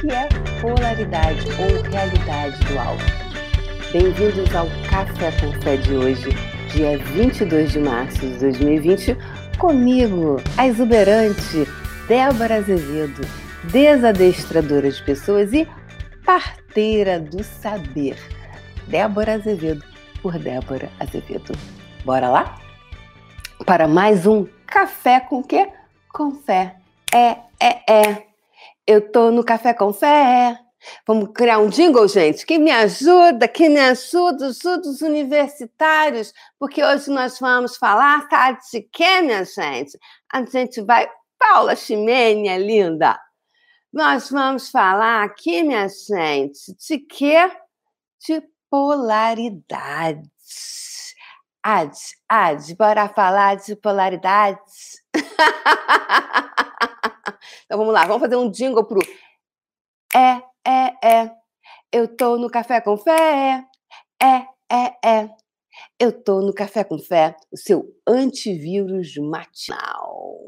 que é polaridade ou realidade dual? Bem-vindos ao Café com Fé de hoje, dia 22 de março de 2020, comigo, a exuberante Débora Azevedo, desadestradora de pessoas e parteira do saber. Débora Azevedo, por Débora Azevedo. Bora lá? Para mais um Café com quê? Com fé. É, é, é. Eu tô no Café com Fé. Vamos criar um jingle, gente? Que me ajuda, que me ajuda, ajuda os universitários, porque hoje nós vamos falar, tá? De quê, minha gente? A gente vai. Paula Ximênia, linda! Nós vamos falar aqui, minha gente, de quê? De polaridades. Ad, ad, bora falar de polaridades. Então vamos lá, vamos fazer um jingle pro É, é, é. Eu tô no café com fé. É, é, é. Eu tô no café com fé, o seu antivírus matinal.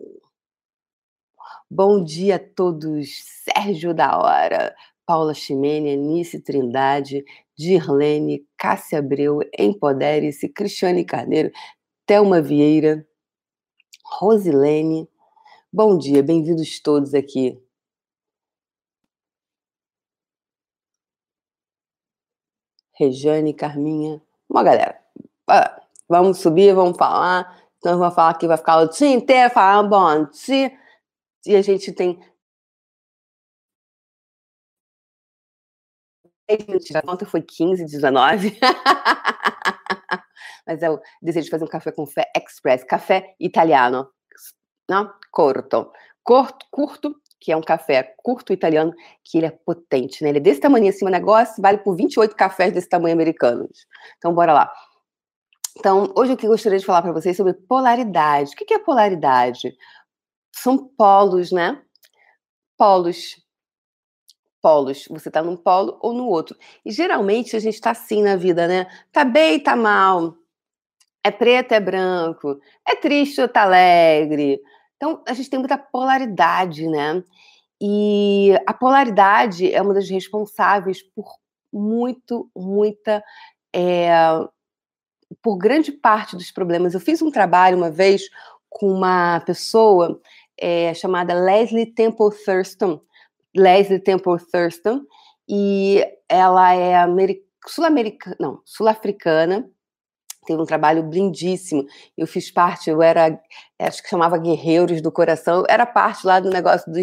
Bom dia a todos. Sérgio da Hora, Paula Ximene, Anice Trindade, Dirlene, Cássia Abreu, Empodere-se, Cristiane Carneiro, Thelma Vieira, Rosilene, Bom dia, bem-vindos todos aqui. Rejane, Carminha, uma galera. Vamos subir, vamos falar. Então, vamos falar que vai ficar o dia inteiro falando bom dia. E a gente tem. Ontem foi 15, 19. Mas eu desejo fazer um café com fé express, café italiano né? Corto. Corto, curto, que é um café curto italiano, que ele é potente, né? Ele é desse tamanho assim, o negócio vale por 28 cafés desse tamanho americanos. Então, bora lá. Então, hoje o que eu gostaria de falar para vocês sobre polaridade. O que é polaridade? São polos, né? Polos. Polos. Você está num polo ou no outro. E geralmente a gente está assim na vida, né? Tá bem, tá mal. É preto, é branco. É triste ou tá alegre. Então, a gente tem muita polaridade, né? E a polaridade é uma das responsáveis por muito, muita. É, por grande parte dos problemas. Eu fiz um trabalho uma vez com uma pessoa é, chamada Leslie Temple Thurston. Leslie Temple Thurston, e ela é sul-americana, não, sul-africana, teve um trabalho lindíssimo. Eu fiz parte, eu era, acho que chamava Guerreiros do Coração, eu era parte lá do negócio do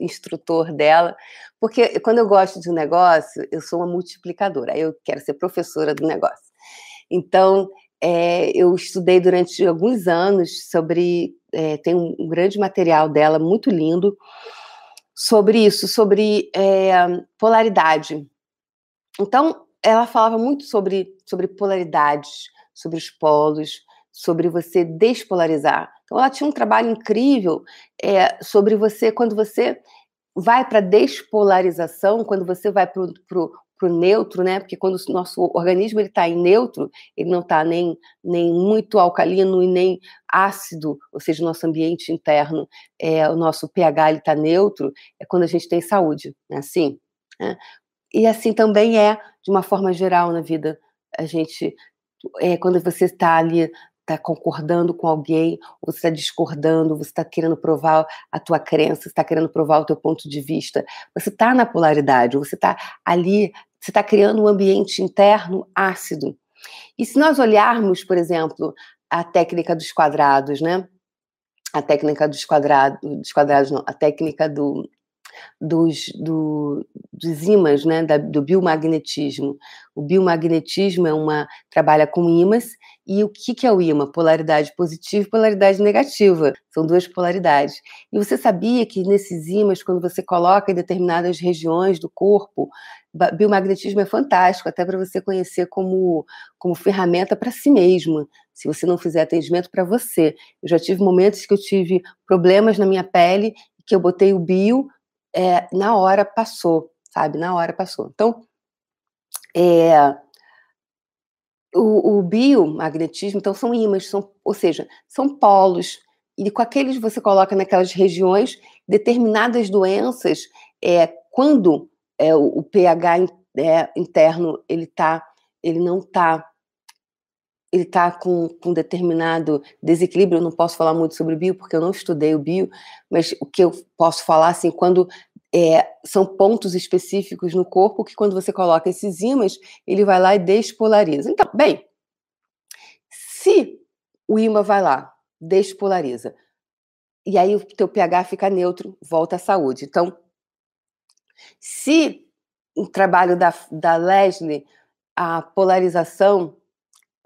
instrutor dela, porque quando eu gosto de um negócio, eu sou uma multiplicadora, eu quero ser professora do negócio. Então, é, eu estudei durante alguns anos sobre, é, tem um, um, grande material dela, muito lindo, sobre isso, sobre é, polaridade. Então, ela falava muito sobre, sobre polaridades, sobre os polos, sobre você despolarizar. Então, ela tinha um trabalho incrível é, sobre você, quando você vai para despolarização, quando você vai para o neutro, né? Porque quando o nosso organismo está em neutro, ele não está nem, nem muito alcalino e nem ácido, ou seja, o nosso ambiente interno, é, o nosso pH está neutro, é quando a gente tem saúde, é assim. Né? E assim também é, de uma forma geral, na vida. A gente é, quando você está ali está concordando com alguém, ou você está discordando, você está querendo provar a tua crença, está querendo provar o teu ponto de vista. Você está na polaridade, você está ali, você está criando um ambiente interno ácido. E se nós olharmos, por exemplo, a técnica dos quadrados, né? A técnica dos quadrados, dos quadrados não, a técnica do dos, do, dos ímãs, né, da, do biomagnetismo. O biomagnetismo é uma trabalha com ímãs e o que, que é o ímã? Polaridade positiva e polaridade negativa. São duas polaridades. E você sabia que nesses ímãs, quando você coloca em determinadas regiões do corpo, biomagnetismo é fantástico, até para você conhecer como, como ferramenta para si mesmo, se você não fizer atendimento para você. Eu já tive momentos que eu tive problemas na minha pele, que eu botei o bio, é, na hora passou, sabe? Na hora passou. Então, é, o, o, biomagnetismo, então, são ímãs, são, ou seja, são polos, e com aqueles você coloca naquelas regiões determinadas doenças, é, quando é, o, o pH é, interno ele tá, ele não está ele está com, com determinado desequilíbrio. Eu não posso falar muito sobre bio, porque eu não estudei o bio, mas o que eu posso falar, assim, quando é, são pontos específicos no corpo que, quando você coloca esses ímãs, ele vai lá e despolariza. Então, bem, se o ímã vai lá, despolariza, e aí o teu pH fica neutro, volta à saúde. Então, se o trabalho da, da Leslie, a polarização,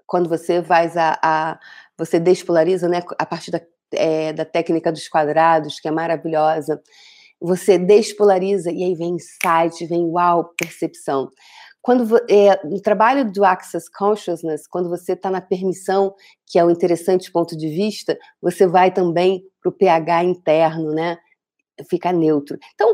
quando você vai a, a você despolariza, né, a partir da, é, da técnica dos quadrados, que é maravilhosa, você despolariza e aí vem insight, vem uau, percepção. Quando é, no trabalho do Access Consciousness, quando você está na permissão, que é o interessante ponto de vista, você vai também para o pH interno, né? Fica neutro. Então,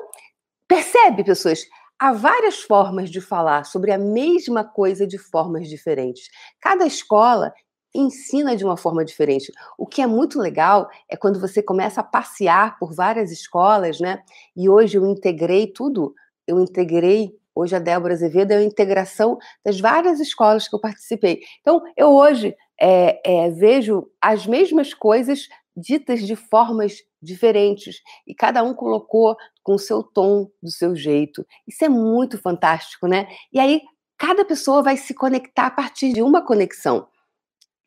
percebe, pessoas, há várias formas de falar sobre a mesma coisa de formas diferentes. Cada escola ensina de uma forma diferente. O que é muito legal é quando você começa a passear por várias escolas, né? E hoje eu integrei tudo, eu integrei Hoje a Débora Azevedo é a integração das várias escolas que eu participei. Então, eu hoje é, é, vejo as mesmas coisas ditas de formas diferentes e cada um colocou com o seu tom, do seu jeito. Isso é muito fantástico, né? E aí cada pessoa vai se conectar a partir de uma conexão.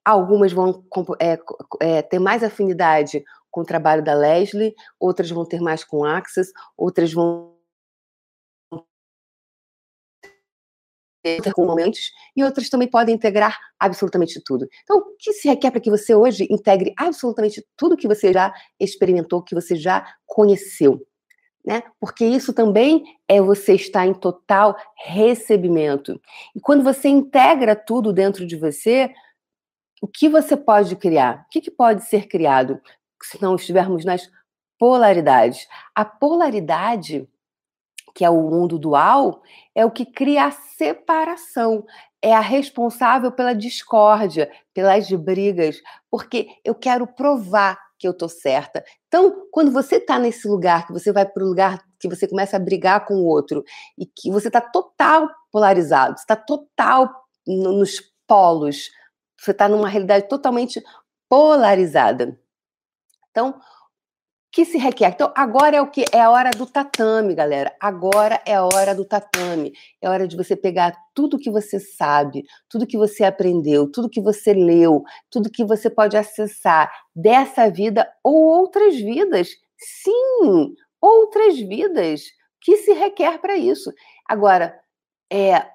Algumas vão é, é, ter mais afinidade com o trabalho da Leslie, outras vão ter mais com Access, outras vão momentos, e outras também podem integrar absolutamente tudo. Então, o que se requer para que você hoje integre absolutamente tudo que você já experimentou, que você já conheceu? Né? Porque isso também é você estar em total recebimento. E quando você integra tudo dentro de você, o que você pode criar? O que, que pode ser criado se não estivermos nas polaridades? A polaridade, que é o mundo dual, é o que cria a separação, é a responsável pela discórdia, pelas brigas, porque eu quero provar que eu tô certa. Então, quando você está nesse lugar, que você vai para o lugar que você começa a brigar com o outro e que você está total polarizado, está total nos polos, você está numa realidade totalmente polarizada. Então, que se requer? Então, agora é o que? É a hora do tatame, galera. Agora é a hora do tatame. É hora de você pegar tudo que você sabe, tudo que você aprendeu, tudo que você leu, tudo que você pode acessar dessa vida ou outras vidas. Sim, outras vidas. Que se requer para isso? Agora, é,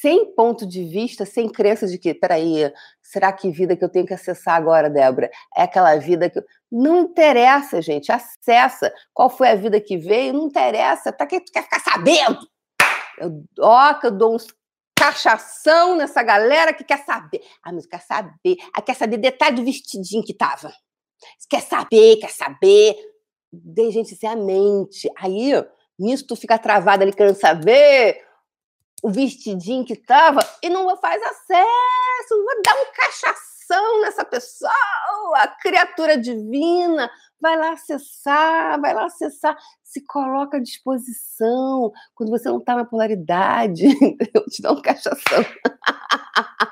sem ponto de vista, sem crença de que, peraí, será que vida que eu tenho que acessar agora, Débora? É aquela vida que. Não interessa, gente, acessa. Qual foi a vida que veio? Não interessa. Pra que tu quer ficar sabendo? Eu, ó, que eu dou uns cachação nessa galera que quer saber. Ah, mas quer saber. Ah, quer saber detalhe do vestidinho que tava. Quer saber, quer saber. De gente, isso é a mente. Aí, nisso tu fica travado ali querendo saber o vestidinho que tava e não faz acesso, vai dar um cachação nessa pessoa, a criatura divina, vai lá acessar, vai lá acessar, se coloca à disposição, quando você não está na polaridade, eu te dou um cachação.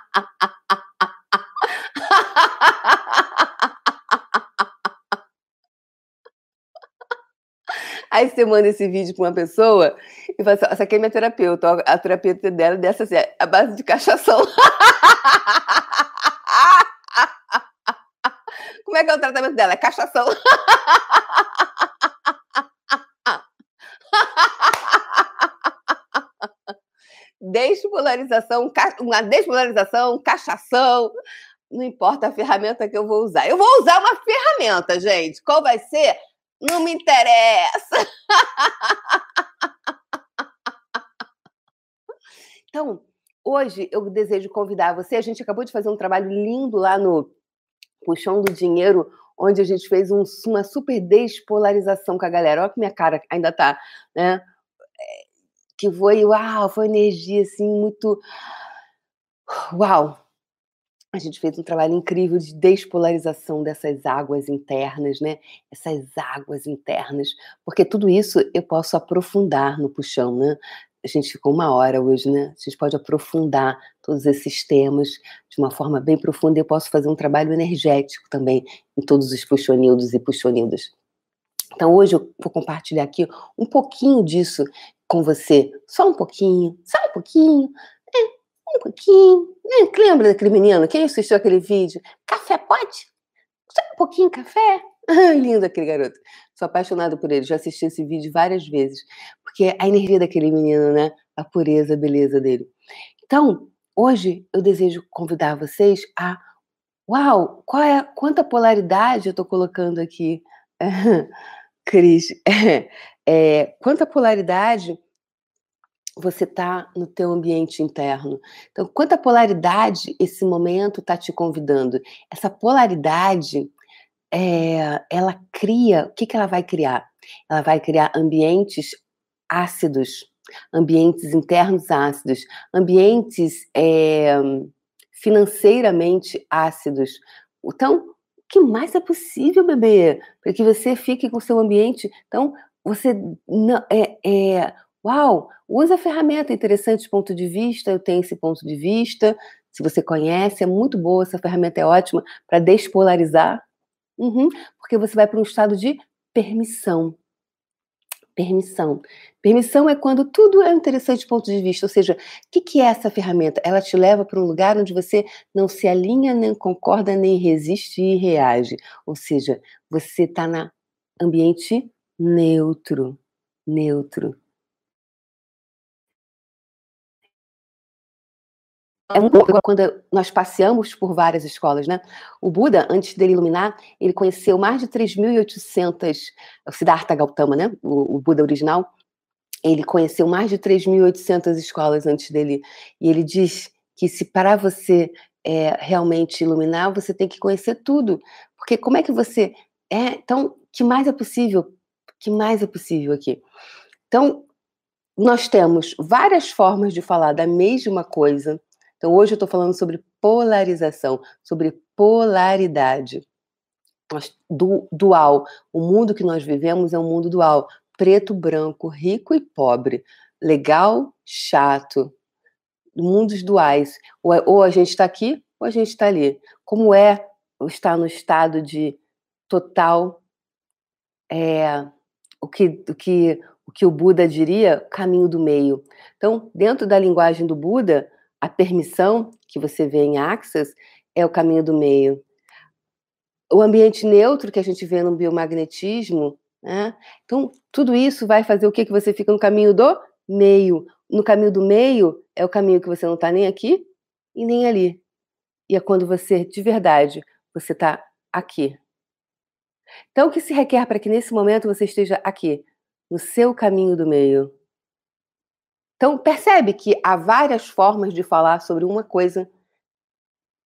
Aí você manda esse vídeo para uma pessoa e fala assim: essa aqui é minha terapeuta. A terapeuta dela é dessa assim, a base de cachação. Como é que é o tratamento dela? É cachação. Despolarização, uma despolarização, cachação, não importa a ferramenta que eu vou usar. Eu vou usar uma ferramenta, gente. Qual vai ser? Não me interessa. Então, hoje eu desejo convidar você. A gente acabou de fazer um trabalho lindo lá no Puxão do Dinheiro, onde a gente fez um, uma super despolarização com a galera. Olha que minha cara ainda tá, né? Que foi, uau, foi energia assim, muito. Uau! A gente fez um trabalho incrível de despolarização dessas águas internas, né? Essas águas internas, porque tudo isso eu posso aprofundar no puxão, né? a gente ficou uma hora hoje, né? A gente pode aprofundar todos esses temas de uma forma bem profunda eu posso fazer um trabalho energético também em todos os puxonildos e puxonildas. Então hoje eu vou compartilhar aqui um pouquinho disso com você, só um pouquinho, só um pouquinho, um pouquinho. Né? Lembra daquele menino que assistiu aquele vídeo? Café pode? Só um pouquinho café? Lindo aquele garoto. Sou apaixonada por ele. Já assisti esse vídeo várias vezes. Porque a energia daquele menino, né? A pureza, a beleza dele. Então, hoje eu desejo convidar vocês a. Uau, qual é, quanta polaridade eu estou colocando aqui, Cris. É, é, quanta polaridade você está no teu ambiente interno. Então, quanta polaridade esse momento está te convidando. Essa polaridade é, ela cria, o que, que ela vai criar? Ela vai criar ambientes ácidos, ambientes internos ácidos, ambientes é, financeiramente ácidos. Então, o que mais é possível, bebê? Para que você fique com o seu ambiente. Então, você não, é, é, uau, usa a ferramenta interessante ponto de vista, eu tenho esse ponto de vista. Se você conhece, é muito boa, essa ferramenta é ótima para despolarizar, Uhum, porque você vai para um estado de permissão. Permissão. Permissão é quando tudo é interessante ponto de vista. Ou seja, o que, que é essa ferramenta? Ela te leva para um lugar onde você não se alinha, nem concorda, nem resiste e reage. Ou seja, você está na ambiente neutro. Neutro. É um quando nós passeamos por várias escolas, né? O Buda, antes dele iluminar, ele conheceu mais de 3.800, o Siddhartha Gautama, né? O, o Buda original, ele conheceu mais de 3.800 escolas antes dele. E ele diz que se para você é, realmente iluminar, você tem que conhecer tudo. Porque como é que você. É, então, que mais é possível? que mais é possível aqui? Então, nós temos várias formas de falar da mesma coisa então, hoje eu estou falando sobre polarização, sobre polaridade. Du, dual. O mundo que nós vivemos é um mundo dual. Preto, branco, rico e pobre. Legal, chato. Mundos duais. Ou, é, ou a gente está aqui, ou a gente está ali. Como é estar no estado de total. É, o, que, o, que, o que o Buda diria, caminho do meio. Então, dentro da linguagem do Buda, a permissão que você vê em Axis é o caminho do meio. O ambiente neutro que a gente vê no biomagnetismo, né? Então, tudo isso vai fazer o que que você fica no caminho do meio. No caminho do meio é o caminho que você não está nem aqui e nem ali. E é quando você, de verdade, você está aqui. Então, o que se requer para que nesse momento você esteja aqui, no seu caminho do meio? Então, percebe que há várias formas de falar sobre uma coisa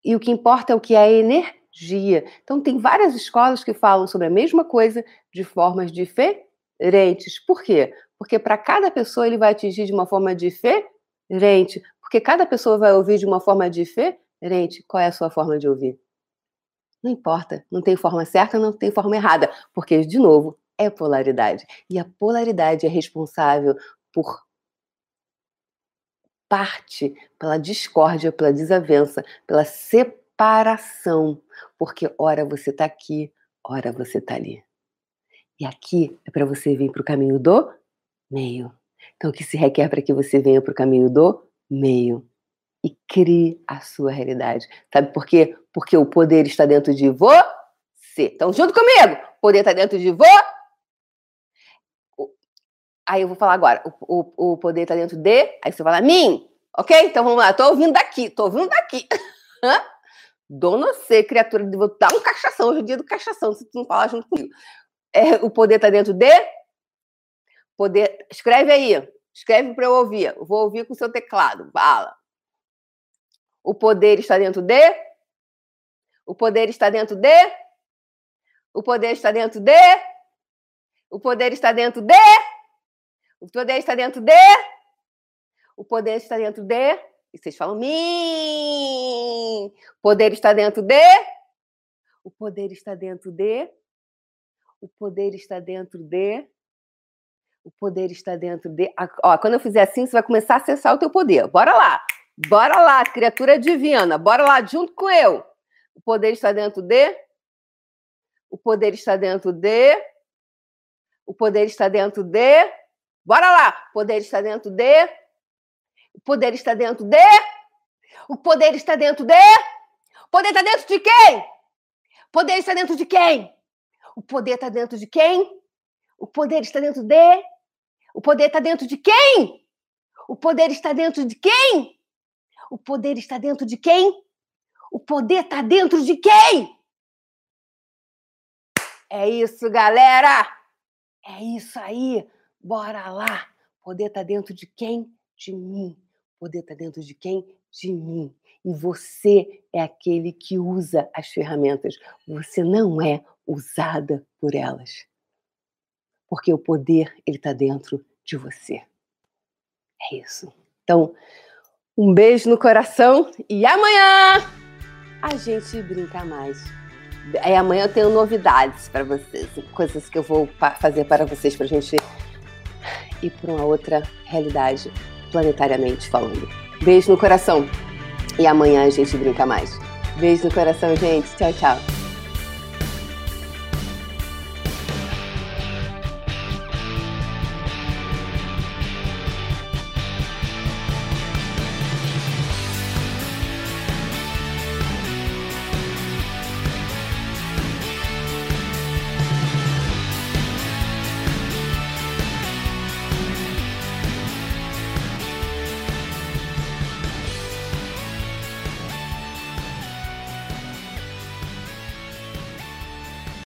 e o que importa é o que é a energia. Então, tem várias escolas que falam sobre a mesma coisa de formas diferentes. Por quê? Porque para cada pessoa ele vai atingir de uma forma diferente. Porque cada pessoa vai ouvir de uma forma diferente. Qual é a sua forma de ouvir? Não importa, não tem forma certa, não tem forma errada, porque, de novo, é polaridade. E a polaridade é responsável por parte pela discórdia, pela desavença, pela separação. Porque ora você está aqui, ora você está ali. E aqui é para você vir para o caminho do meio. Então, o que se requer para que você venha para o caminho do meio? E crie a sua realidade. Sabe por quê? Porque o poder está dentro de você. Então, junto comigo! O poder está dentro de você. Aí eu vou falar agora. O, o, o poder está dentro de. Aí você fala, mim. Ok? Então vamos lá. Estou ouvindo daqui. Estou ouvindo daqui. Dona C, criatura. Vou dar um cachação hoje é dia do cachação, se tu não falar junto comigo. É, o poder está dentro de. Poder. Escreve aí. Escreve para eu ouvir. Eu vou ouvir com o seu teclado. Bala. O poder está dentro de. O poder está dentro de. O poder está dentro de. O poder está dentro de. O poder está dentro de. O poder está dentro de. E vocês falam mim. O poder está dentro de. O poder está dentro de. O poder está dentro de. O poder está dentro de. Ó, quando eu fizer assim, você vai começar a acessar o teu poder. Bora lá! Bora lá, criatura divina! Bora lá, junto com eu! O poder está dentro de. O poder está dentro de. O poder está dentro de. Bora lá! O poder está dentro de. O poder está dentro de. O poder está dentro de. O poder está dentro de quem? O poder está dentro de quem? O poder está dentro de quem? O poder está dentro de. O poder está dentro de quem? O poder está dentro de quem? O poder está dentro de quem? O poder está dentro de quem? É isso, galera! É isso aí! Bora lá! Poder está dentro de quem? De mim. Poder está dentro de quem? De mim. E você é aquele que usa as ferramentas. Você não é usada por elas porque o poder ele está dentro de você. É isso. Então, um beijo no coração e amanhã a gente brinca mais. Aí amanhã eu tenho novidades para vocês, coisas que eu vou fazer para vocês para a gente ir para uma outra realidade, planetariamente falando. Beijo no coração e amanhã a gente brinca mais. Beijo no coração, gente. Tchau, tchau.